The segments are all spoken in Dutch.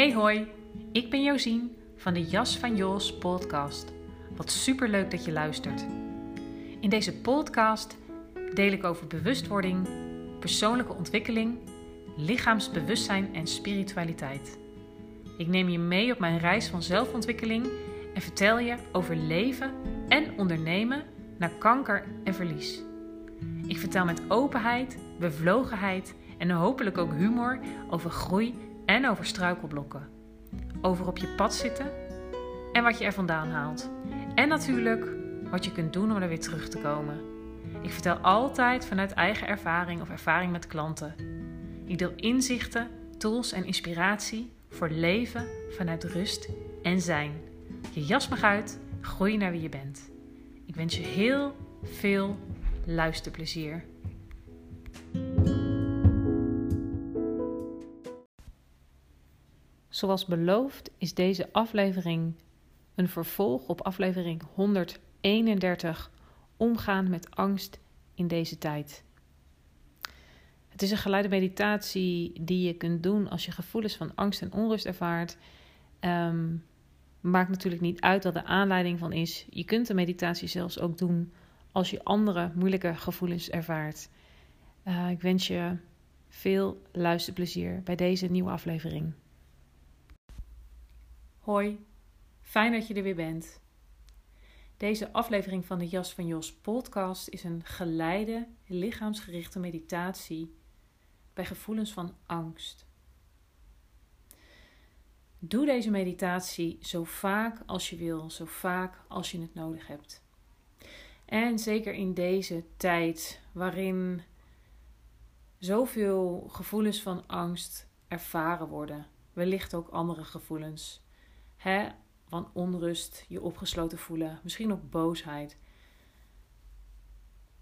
Hey hoi, ik ben Josien van de Jas van Jos podcast. Wat superleuk dat je luistert. In deze podcast deel ik over bewustwording, persoonlijke ontwikkeling, lichaamsbewustzijn en spiritualiteit. Ik neem je mee op mijn reis van zelfontwikkeling en vertel je over leven en ondernemen na kanker en verlies. Ik vertel met openheid, bevlogenheid en hopelijk ook humor over groei en over struikelblokken. Over op je pad zitten en wat je er vandaan haalt. En natuurlijk wat je kunt doen om er weer terug te komen. Ik vertel altijd vanuit eigen ervaring of ervaring met klanten. Ik deel inzichten, tools en inspiratie voor leven vanuit rust en zijn. Je jas mag uit, groei naar wie je bent. Ik wens je heel veel luisterplezier. Zoals beloofd is deze aflevering een vervolg op aflevering 131 Omgaan met angst in deze tijd. Het is een geleide meditatie die je kunt doen als je gevoelens van angst en onrust ervaart. Um, maakt natuurlijk niet uit wat de aanleiding van is. Je kunt de meditatie zelfs ook doen als je andere moeilijke gevoelens ervaart. Uh, ik wens je veel luisterplezier bij deze nieuwe aflevering. Hoi, fijn dat je er weer bent. Deze aflevering van de Jas van Jos podcast is een geleide, lichaamsgerichte meditatie bij gevoelens van angst. Doe deze meditatie zo vaak als je wil, zo vaak als je het nodig hebt. En zeker in deze tijd waarin zoveel gevoelens van angst ervaren worden, wellicht ook andere gevoelens hè, van onrust, je opgesloten voelen, misschien ook boosheid.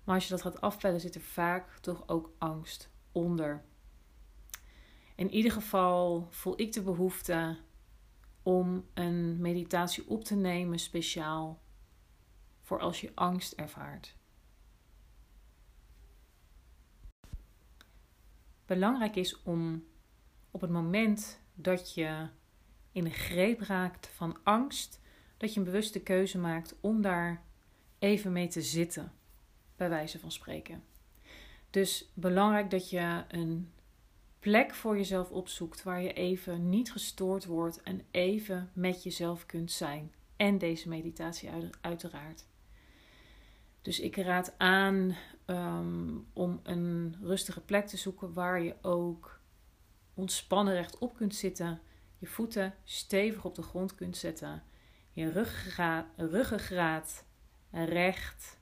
Maar als je dat gaat afpellen, zit er vaak toch ook angst onder. In ieder geval voel ik de behoefte om een meditatie op te nemen speciaal voor als je angst ervaart. Belangrijk is om op het moment dat je in een greep raakt van angst, dat je een bewuste keuze maakt om daar even mee te zitten, bij wijze van spreken. Dus belangrijk dat je een plek voor jezelf opzoekt waar je even niet gestoord wordt en even met jezelf kunt zijn. En deze meditatie uiteraard. Dus ik raad aan um, om een rustige plek te zoeken waar je ook ontspannen rechtop kunt zitten je voeten stevig op de grond kunt zetten. Je ruggengraat, recht,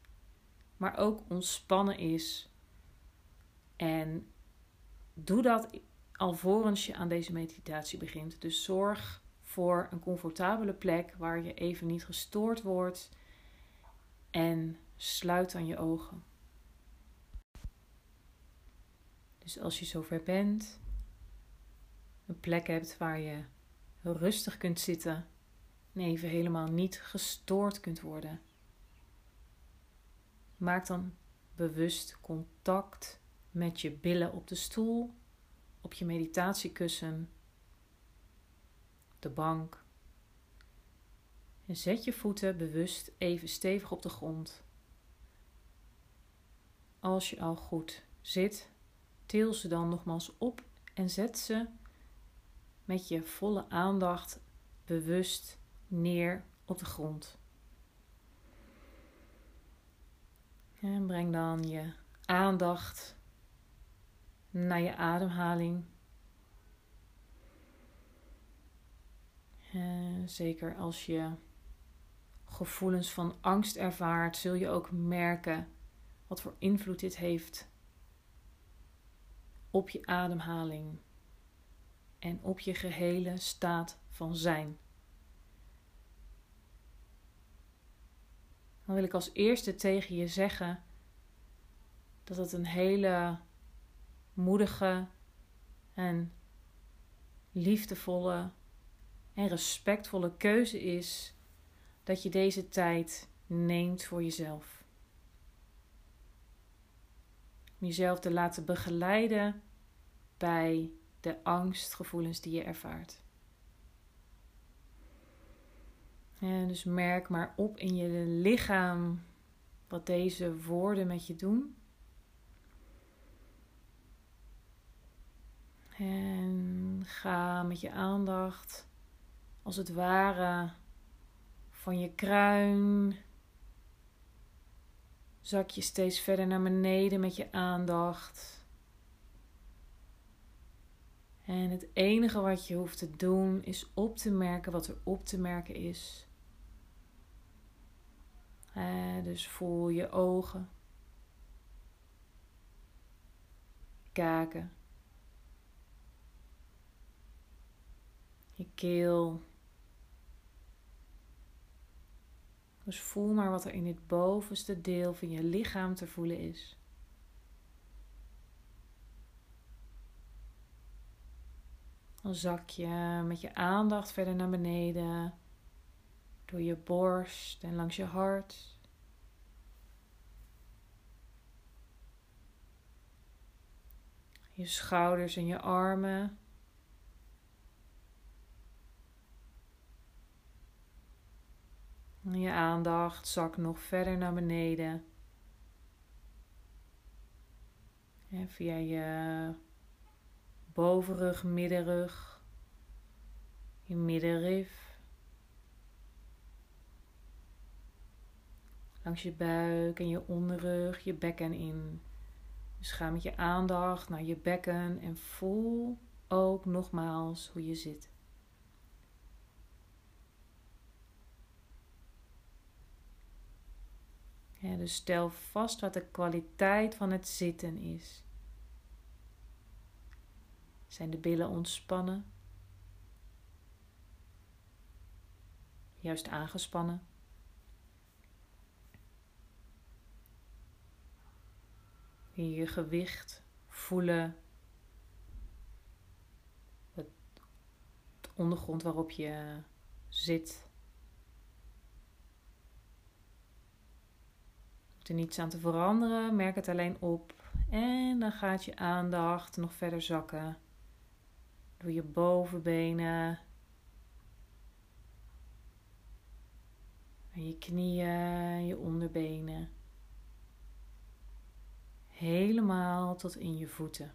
maar ook ontspannen is. En doe dat alvorens je aan deze meditatie begint. Dus zorg voor een comfortabele plek waar je even niet gestoord wordt. En sluit dan je ogen. Dus als je zover bent, een plek hebt waar je rustig kunt zitten en even helemaal niet gestoord kunt worden. Maak dan bewust contact met je billen op de stoel, op je meditatiekussen, de bank. En zet je voeten bewust even stevig op de grond. Als je al goed zit, til ze dan nogmaals op en zet ze met je volle aandacht bewust neer op de grond. En breng dan je aandacht naar je ademhaling. En zeker als je gevoelens van angst ervaart, zul je ook merken wat voor invloed dit heeft op je ademhaling en op je gehele staat van zijn. Dan wil ik als eerste tegen je zeggen dat het een hele moedige en liefdevolle en respectvolle keuze is dat je deze tijd neemt voor jezelf. Om jezelf te laten begeleiden bij de angstgevoelens die je ervaart. En dus merk maar op in je lichaam wat deze woorden met je doen. En ga met je aandacht als het ware van je kruin. Zak je steeds verder naar beneden met je aandacht. En het enige wat je hoeft te doen is op te merken wat er op te merken is. dus voel je ogen, kaken, je keel. Dus voel maar wat er in het bovenste deel van je lichaam te voelen is. Dan zak je met je aandacht verder naar beneden, door je borst en langs je hart. Je schouders en je armen. En je aandacht zakt nog verder naar beneden. En via je bovenrug, middenrug, je middenrif. Langs je buik en je onderrug, je bekken in. Dus ga met je aandacht naar je bekken en voel ook nogmaals hoe je zit. Ja, dus stel vast wat de kwaliteit van het zitten is. Zijn de billen ontspannen? Juist aangespannen? Je gewicht voelen. Het, ondergrond waarop je zit. er niets aan te veranderen, merk het alleen op. En dan gaat je aandacht nog verder zakken je bovenbenen. En je knieën, je onderbenen. Helemaal tot in je voeten.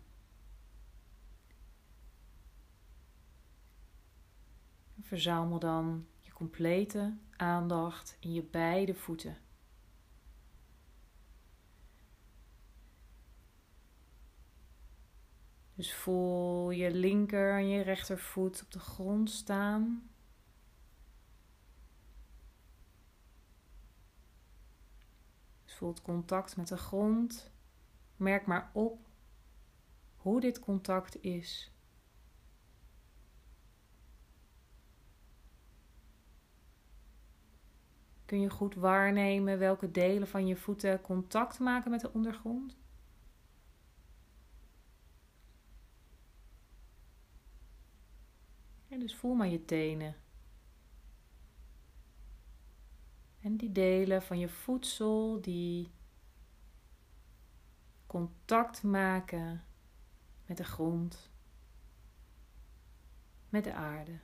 Verzamel dan je complete aandacht in je beide voeten. Dus voel je linker en je rechtervoet op de grond staan. Dus voel het contact met de grond. Merk maar op hoe dit contact is. Kun je goed waarnemen welke delen van je voeten contact maken met de ondergrond? En dus voel maar je tenen. En die delen van je voedsel die contact maken met de grond, met de aarde.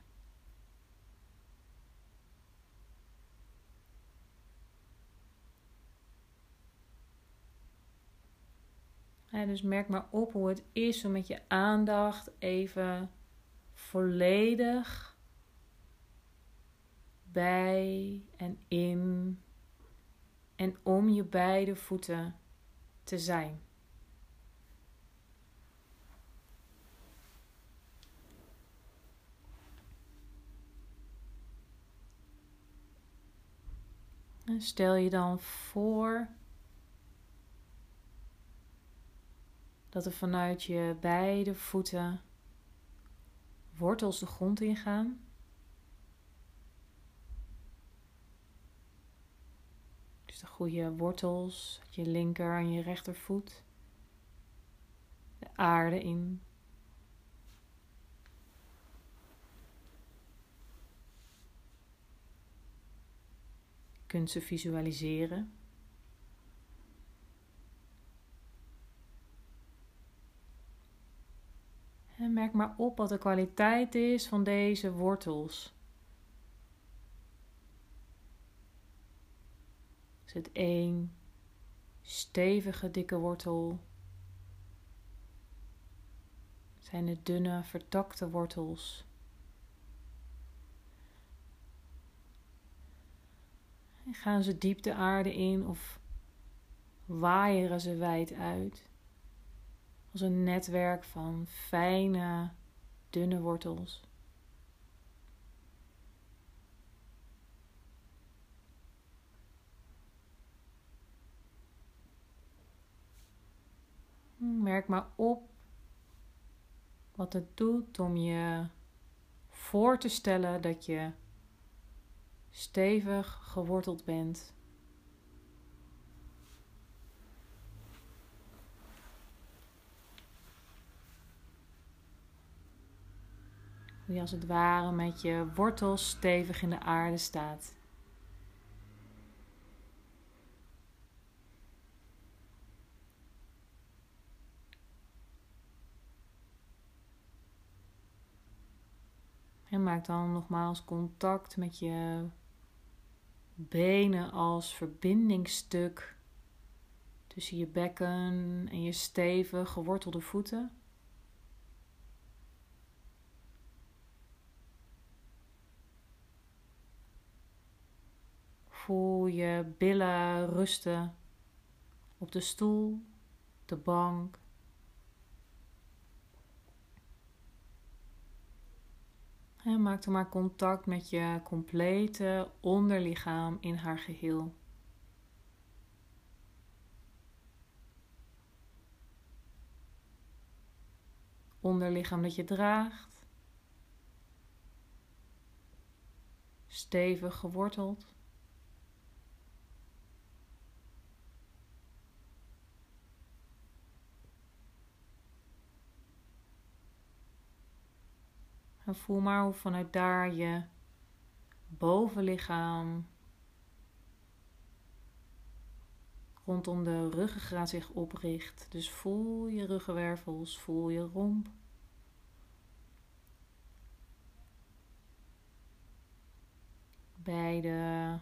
dus merk maar op hoe het is om met je aandacht even volledig bij en in en om je beide voeten te zijn. En stel je dan voor dat er vanuit je beide voeten wortels de grond ingaan. Dus de goede wortels, je linker en je rechtervoet. De aarde in. Je kunt ze visualiseren. Merk maar op wat de kwaliteit is van deze wortels. Is het één stevige dikke wortel? Zijn het dunne vertakte wortels? Gaan ze diep de aarde in of waaieren ze wijd uit? Als een netwerk van fijne, dunne wortels. Merk maar op wat het doet om je voor te stellen dat je stevig geworteld bent. Hoe als het ware met je wortels stevig in de aarde staat. En maak dan nogmaals contact met je benen als verbindingstuk tussen je bekken en je stevig gewortelde voeten. Voel je billen rusten op de stoel, de bank En maak dan maar contact met je complete onderlichaam in haar geheel. Onderlichaam dat je draagt. Stevig geworteld. En voel maar hoe vanuit daar je bovenlichaam rondom de ruggengraat zich opricht. Dus voel je ruggenwervels, voel je romp. Beide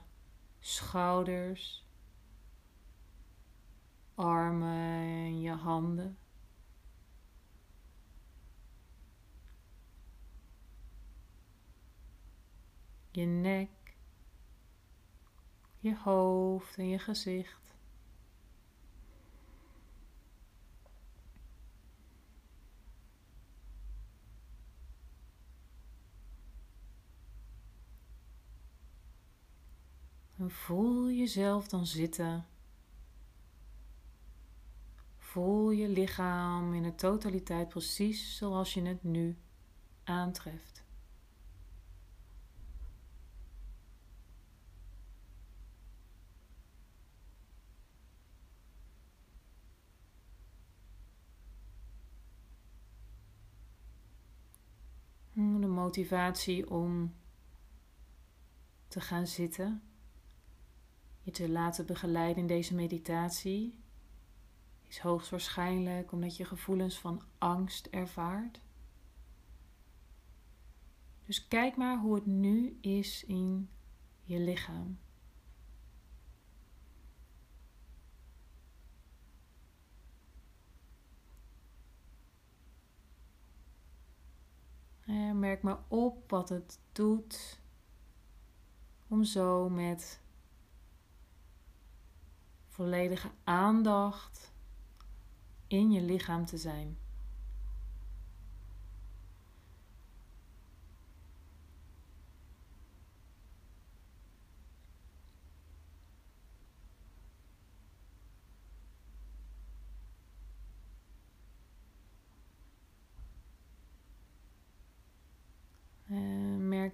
schouders, armen en je handen. Je nek, je hoofd en je gezicht. En voel jezelf dan zitten. Voel je lichaam in de totaliteit precies zoals je het nu aantreft. De motivatie om te gaan zitten, je te laten begeleiden in deze meditatie, is hoogstwaarschijnlijk omdat je gevoelens van angst ervaart. Dus kijk maar hoe het nu is in je lichaam. Merk maar op wat het doet om zo met volledige aandacht in je lichaam te zijn.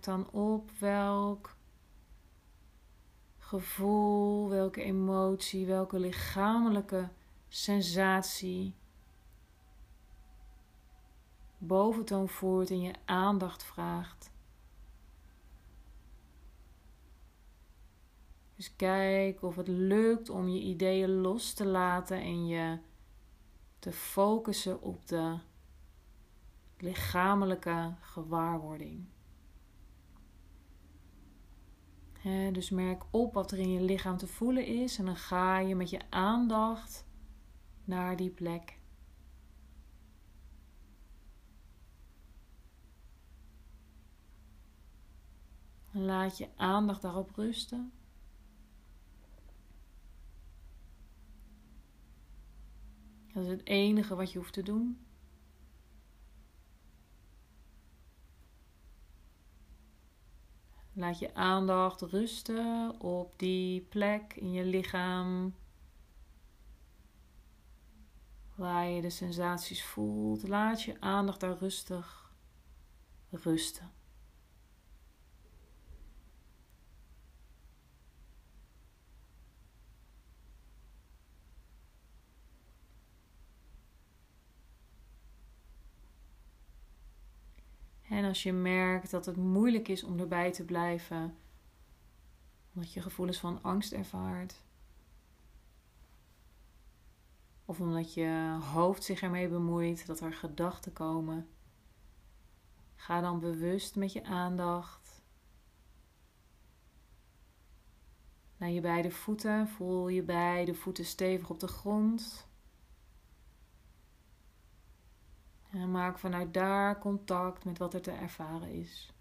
Dan op welk gevoel, welke emotie, welke lichamelijke sensatie boventoon voert en je aandacht vraagt. Dus kijk of het lukt om je ideeën los te laten en je te focussen op de lichamelijke gewaarwording. Dus merk op wat er in je lichaam te voelen is en dan ga je met je aandacht naar die plek. Laat je aandacht daarop rusten. Dat is het enige wat je hoeft te doen. Laat je aandacht rusten op die plek in je lichaam waar je de sensaties voelt. Laat je aandacht daar rustig rusten. En als je merkt dat het moeilijk is om erbij te blijven, omdat je gevoelens van angst ervaart, of omdat je hoofd zich ermee bemoeit, dat er gedachten komen, ga dan bewust met je aandacht naar je beide voeten. Voel je beide voeten stevig op de grond. En maak vanuit daar contact met wat er te ervaren is.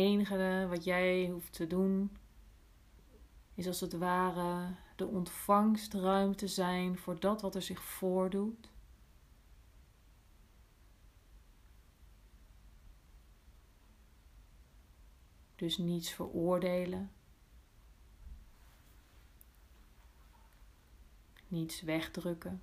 enige wat jij hoeft te doen is als het ware de ontvangstruimte zijn voor dat wat er zich voordoet. Dus niets veroordelen. Niets wegdrukken.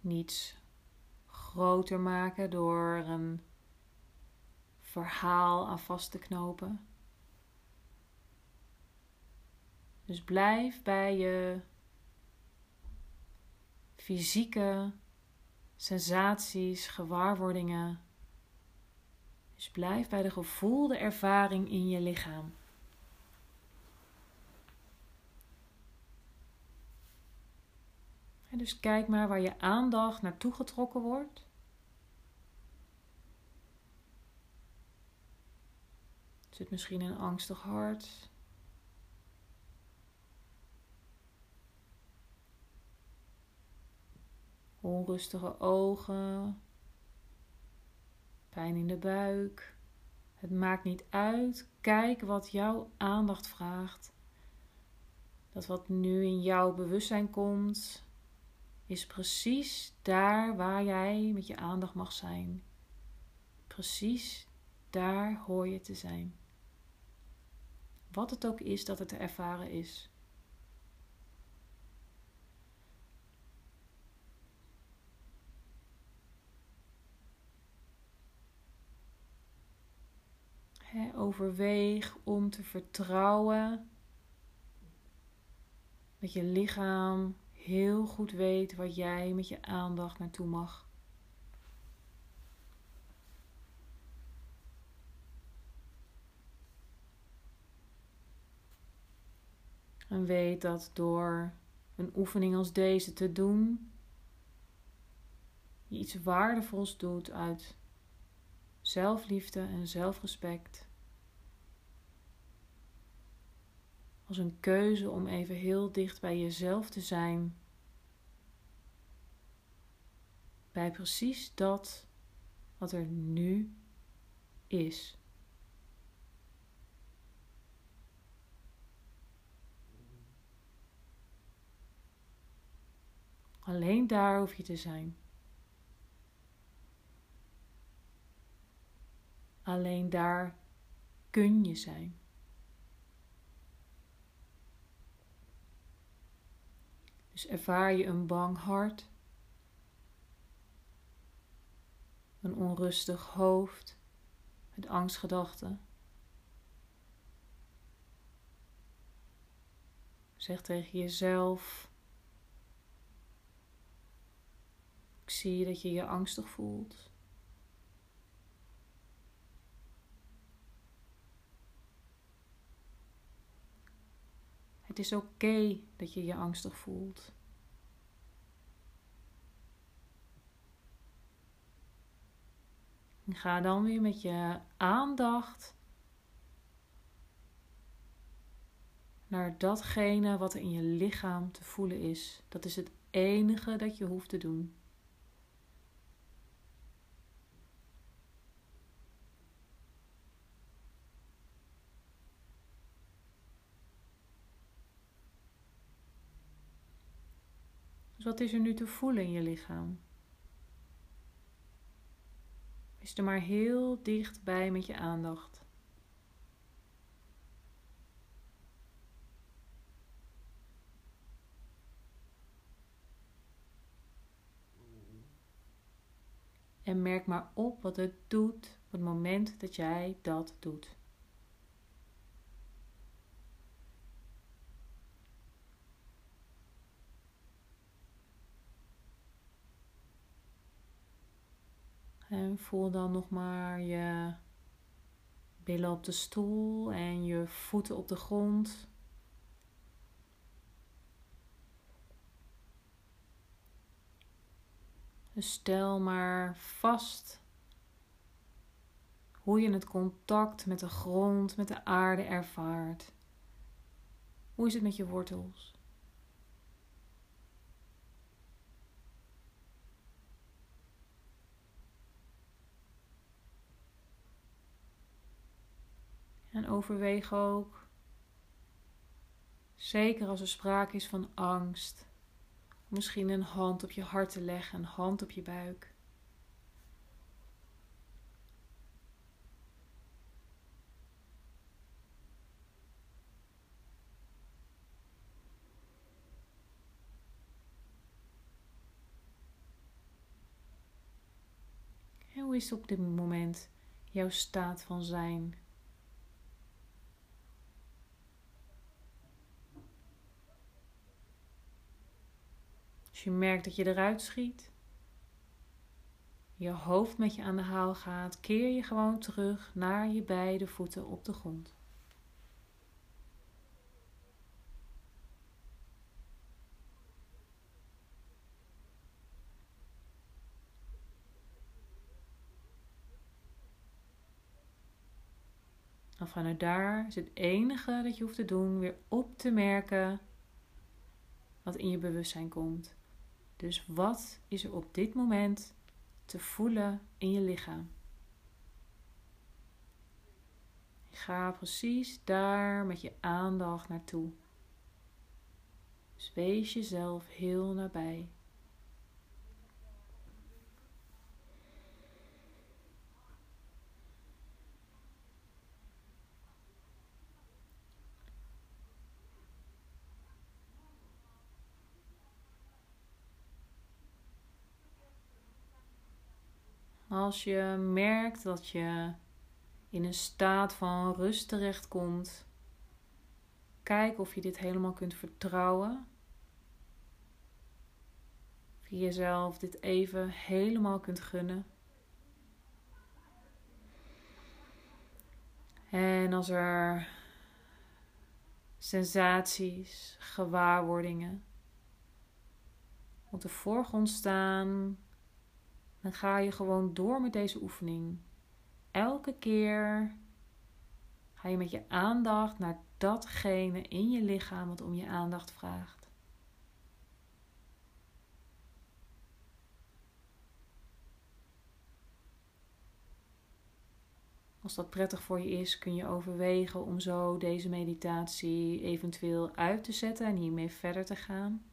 Niets groter maken door een verhaal aan vast te knopen. Dus blijf bij je fysieke sensaties, gewaarwordingen. Dus blijf bij de gevoelde ervaring in je lichaam. Dus kijk maar waar je aandacht naartoe getrokken wordt. Zit misschien een angstig hart. Onrustige ogen, pijn in de buik. Het maakt niet uit. Kijk wat jouw aandacht vraagt. Dat wat nu in jouw bewustzijn komt, is precies daar waar jij met je aandacht mag zijn. Precies daar hoor je te zijn. Wat het ook is dat het te ervaren is. Overweeg om te vertrouwen dat je lichaam heel goed weet wat jij met je aandacht naartoe mag. En weet dat door een oefening als deze te doen, je iets waardevols doet uit zelfliefde en zelfrespect. Als een keuze om even heel dicht bij jezelf te zijn. Bij precies dat wat er nu is. Alleen daar hoef je te zijn. Alleen daar kun je zijn. Dus ervaar je een bang hart, een onrustig hoofd met angstgedachten. Zeg tegen jezelf: Ik zie dat je je angstig voelt. Het is oké dat je je angstig voelt. Ga dan weer met je aandacht naar datgene wat er in je lichaam te voelen is. Dat is het enige dat je hoeft te doen. Wat is er nu te voelen in je lichaam? Is er maar heel dichtbij met je aandacht. En merk maar op wat het doet op het moment dat jij dat doet. En voel dan nog maar je billen op de stoel en je voeten op de grond. Dus stel maar vast hoe je het contact met de grond, met de aarde ervaart. Hoe is het met je wortels? En overweeg ook, zeker als er sprake is van angst, misschien een hand op je hart te leggen, een hand op je buik. En hoe is op dit moment jouw staat van zijn? Als je merkt dat je eruit schiet, je hoofd met je aan de haal gaat, keer je gewoon terug naar je beide voeten op de grond. En vanuit daar is het enige dat je hoeft te doen weer op te merken wat in je bewustzijn komt. Dus wat is er op dit moment te voelen in je lichaam? Ga precies daar met je aandacht naartoe. Dus wees jezelf heel nabij. Als je merkt dat je in een staat van rust terechtkomt, kijk of je dit helemaal kunt vertrouwen. Of je jezelf dit even helemaal kunt gunnen. En als er sensaties, gewaarwordingen op de voorgrond staan, dan ga je gewoon door met deze oefening. Elke keer ga je met je aandacht naar datgene in je lichaam wat om je aandacht vraagt. Als dat prettig voor je is, kun je overwegen om zo deze meditatie eventueel uit te zetten en hiermee verder te gaan.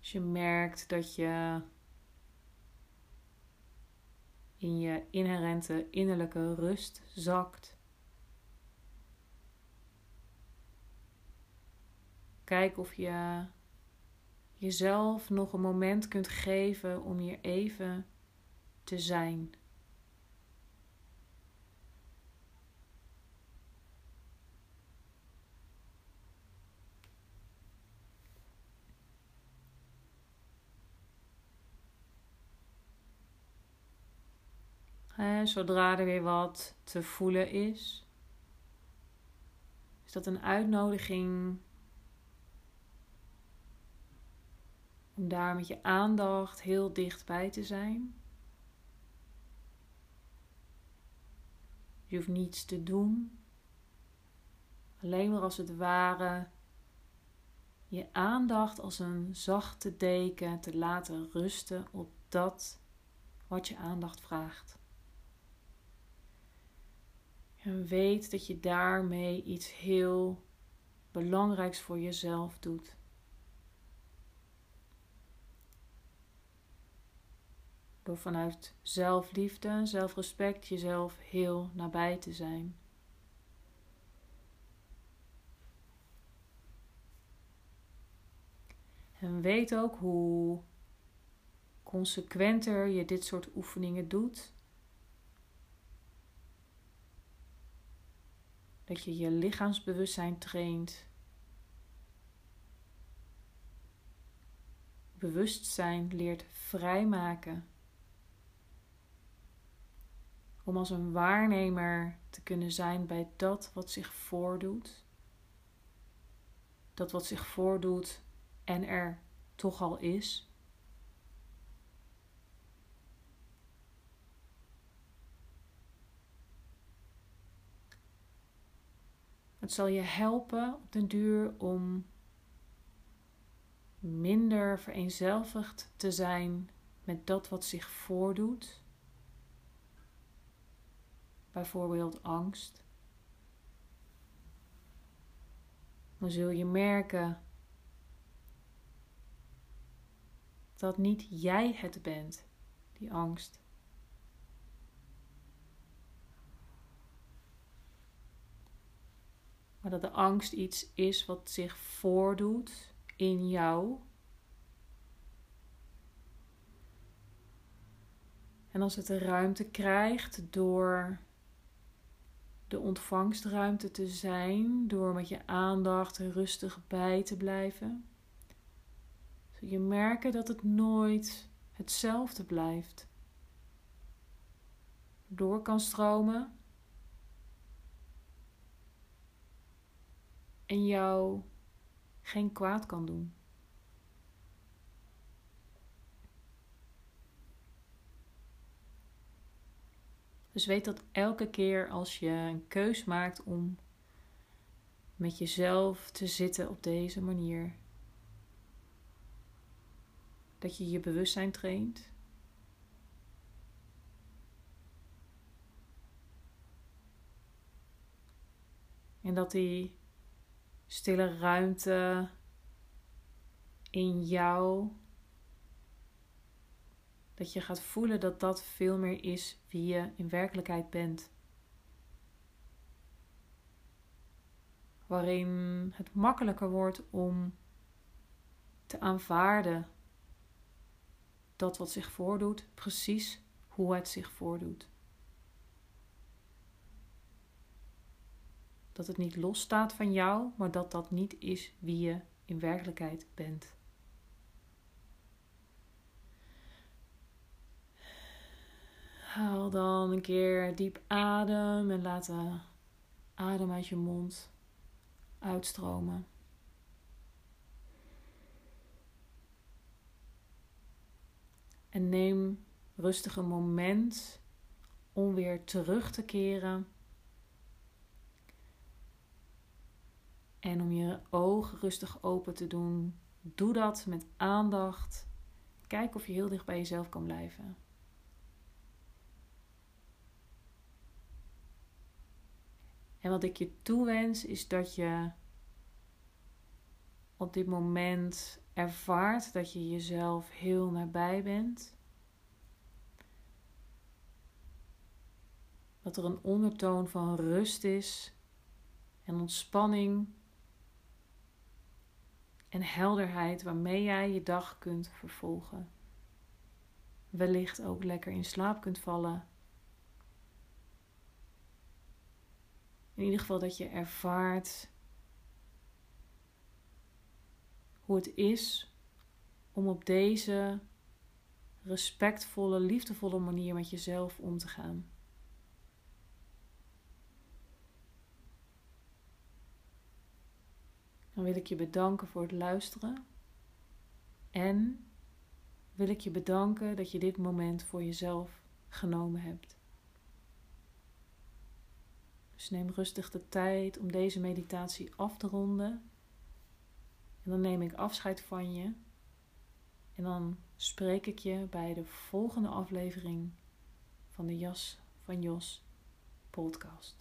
Als je merkt dat je in je inherente innerlijke rust zakt. Kijk of je jezelf nog een moment kunt geven om hier even te zijn. Zodra er weer wat te voelen is, is dat een uitnodiging om daar met je aandacht heel dichtbij te zijn. Je hoeft niets te doen. Alleen maar als het ware je aandacht als een zachte deken te laten rusten op dat wat je aandacht vraagt. En weet dat je daarmee iets heel belangrijks voor jezelf doet. Door vanuit zelfliefde, zelfrespect jezelf heel nabij te zijn. En weet ook hoe consequenter je dit soort oefeningen doet, dat je je lichaamsbewustzijn traint. Bewustzijn leert vrijmaken. Om als een waarnemer te kunnen zijn bij dat wat zich voordoet. Dat wat zich voordoet en er toch al is. Het zal je helpen op den duur om minder vereenzelvigd te zijn met dat wat zich voordoet. Bijvoorbeeld angst. Dan zul je merken dat niet jij het bent, die angst. Dat de angst iets is wat zich voordoet in jou. En als het de ruimte krijgt door de ontvangstruimte te zijn, door met je aandacht rustig bij te blijven, zul je merken dat het nooit hetzelfde blijft. Door kan stromen en jou geen kwaad kan doen. Dus weet dat elke keer als je een keus maakt om met jezelf te zitten op deze manier, dat je je bewustzijn traint. En dat die stille ruimte in jou. Dat je gaat voelen dat dat veel meer is wie je in werkelijkheid bent. Waarin het makkelijker wordt om te aanvaarden dat wat zich voordoet, precies hoe het zich voordoet. Dat het niet losstaat van jou, maar dat dat niet is wie je in werkelijkheid bent. Haal dan een keer diep adem en laat de adem uit je mond uitstromen. En neem rustig een moment om weer terug te keren En om je ogen rustig open te doen, doe dat met aandacht. Kijk of je heel dicht bij jezelf kan blijven. En wat ik je toewens is dat je op dit moment ervaart dat je jezelf heel nabij bent. Dat er een ondertoon van rust is en ontspanning en helderheid waarmee jij je dag kunt vervolgen. Wellicht ook lekker in slaap kunt vallen. In ieder geval dat je ervaart hoe het is om op deze respectvolle, liefdevolle manier met jezelf om te gaan. Dan wil ik je bedanken voor het luisteren. En wil ik je bedanken dat je dit moment voor jezelf genomen hebt. Dus neem rustig de tijd om deze meditatie af te ronden. En dan neem ik afscheid van je. En dan spreek ik je bij de volgende aflevering van de Jas van Jos podcast.